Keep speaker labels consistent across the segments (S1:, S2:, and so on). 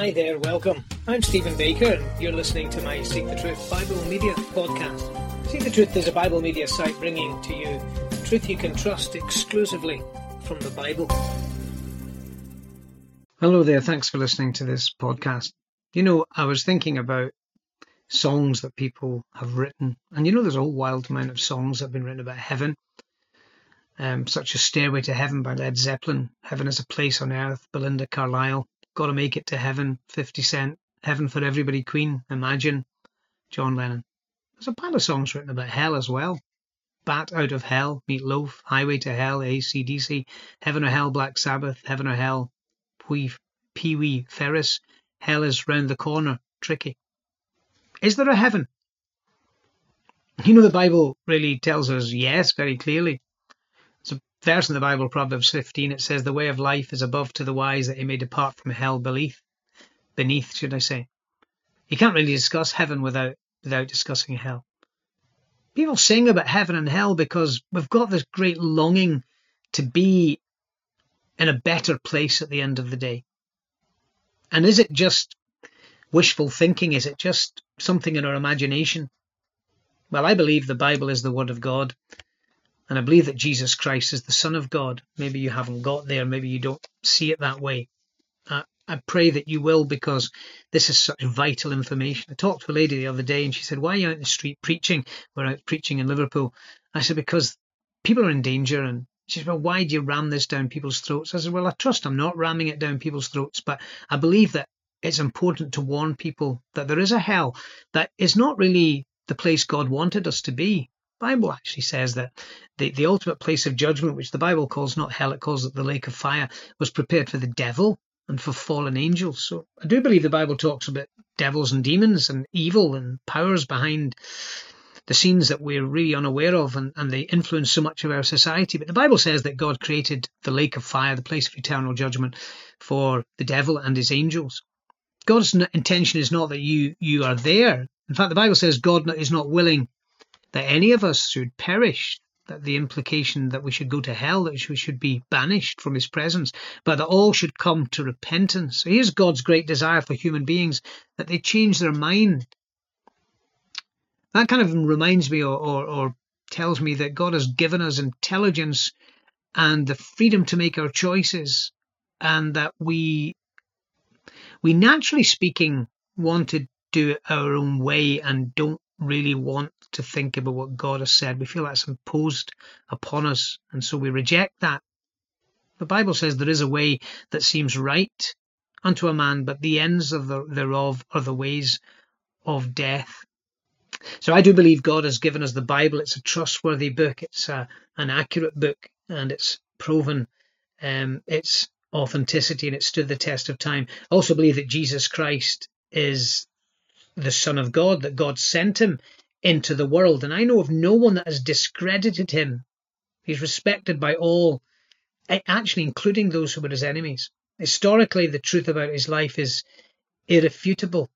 S1: Hi there, welcome. I'm Stephen Baker, and you're listening to my Seek the Truth Bible Media podcast. Seek the Truth is a Bible media site bringing to you truth you can trust exclusively from the Bible. Hello there, thanks for listening to this podcast. You know, I was thinking about songs that people have written, and you know, there's a whole wild amount of songs that have been written about heaven. Um, such as Stairway to Heaven by Led Zeppelin, Heaven is a Place on Earth, Belinda Carlisle, Gotta Make It to Heaven, 50 Cent, Heaven for Everybody, Queen, Imagine, John Lennon. There's a pile of songs written about hell as well. Bat Out of Hell, Meat Loaf, Highway to Hell, ACDC, Heaven or Hell, Black Sabbath, Heaven or Hell, Pee Wee Ferris, Hell is Round the Corner, Tricky. Is there a heaven? You know, the Bible really tells us yes, very clearly verse in the Bible, Proverbs 15, it says, The way of life is above to the wise that he may depart from hell beneath. Beneath, should I say. You can't really discuss heaven without, without discussing hell. People sing about heaven and hell because we've got this great longing to be in a better place at the end of the day. And is it just wishful thinking? Is it just something in our imagination? Well, I believe the Bible is the Word of God, and I believe that Jesus Christ is the Son of God. Maybe you haven't got there, maybe you don't see it that way. Uh, I pray that you will because this is such vital information. I talked to a lady the other day and she said, Why are you out in the street preaching? We're out preaching in Liverpool. I said, Because people are in danger. And she said, Well, why do you ram this down people's throats? I said, Well, I trust I'm not ramming it down people's throats, but I believe that it's important to warn people that there is a hell that is not really the place God wanted us to be. Bible actually says that the, the ultimate place of judgment, which the Bible calls not hell, it calls it the lake of fire, was prepared for the devil and for fallen angels. So I do believe the Bible talks about devils and demons and evil and powers behind the scenes that we're really unaware of and, and they influence so much of our society. But the Bible says that God created the lake of fire, the place of eternal judgment for the devil and his angels. God's intention is not that you you are there. In fact, the Bible says God is not willing that any of us should perish, that the implication that we should go to hell, that we should be banished from his presence, but that all should come to repentance. So here's God's great desire for human beings that they change their mind. That kind of reminds me or, or, or tells me that God has given us intelligence and the freedom to make our choices, and that we we naturally speaking want to do it our own way and don't really want to think about what God has said. We feel that's imposed upon us, and so we reject that. The Bible says there is a way that seems right unto a man, but the ends of the, thereof are the ways of death. So I do believe God has given us the Bible. It's a trustworthy book. It's a, an accurate book, and it's proven um, its authenticity and it stood the test of time. I also believe that Jesus Christ is the Son of God, that God sent him into the world. And I know of no one that has discredited him. He's respected by all, actually, including those who were his enemies. Historically, the truth about his life is irrefutable.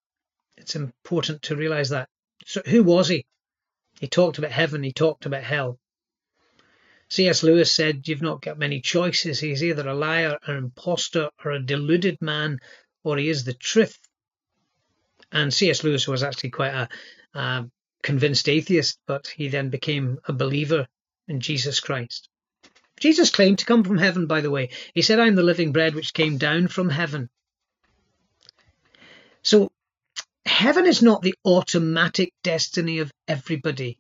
S1: It's important to realize that. So, who was he? He talked about heaven, he talked about hell. C.S. Lewis said, You've not got many choices. He's either a liar, an impostor, or a deluded man, or he is the truth. And C.S. Lewis was actually quite a, a convinced atheist, but he then became a believer in Jesus Christ. Jesus claimed to come from heaven, by the way. He said, I'm the living bread which came down from heaven. So, heaven is not the automatic destiny of everybody,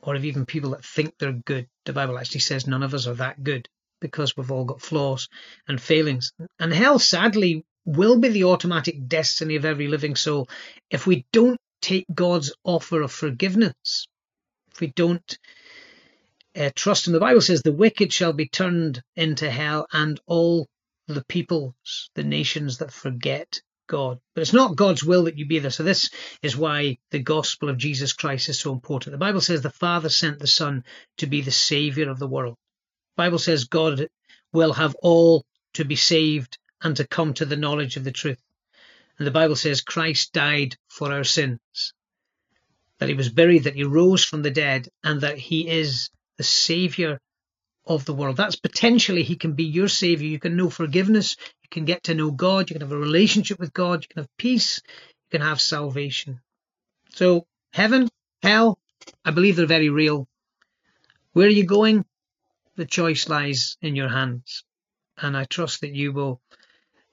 S1: or of even people that think they're good. The Bible actually says none of us are that good because we've all got flaws and failings. And hell, sadly, will be the automatic destiny of every living soul if we don't take God's offer of forgiveness, if we don't uh, trust Him. The Bible says, The wicked shall be turned into hell, and all the peoples, the nations that forget God. But it's not God's will that you be there. So this is why the gospel of Jesus Christ is so important. The Bible says the Father sent the Son to be the Savior of the world. The Bible says God will have all to be saved and to come to the knowledge of the truth. And the Bible says Christ died for our sins, that he was buried, that he rose from the dead, and that he is the Saviour of the world. That's potentially he can be your Saviour. You can know forgiveness, You can get to know God. You can have a relationship with God. You can have peace. You can have salvation. So, heaven, hell, I believe they're very real. Where are you going? The choice lies in your hands. And I trust that you will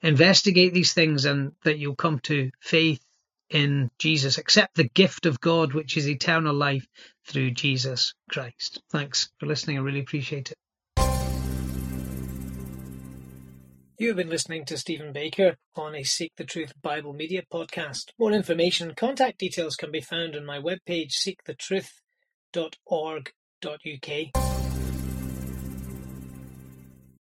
S1: investigate these things and that you'll come to faith in Jesus. Accept the gift of God, which is eternal life through Jesus Christ. Thanks for listening. I really appreciate it. You have been listening to Stephen Baker on a Seek the Truth Bible Media podcast. More information contact details can be found on my webpage, seekthetruth.org.uk.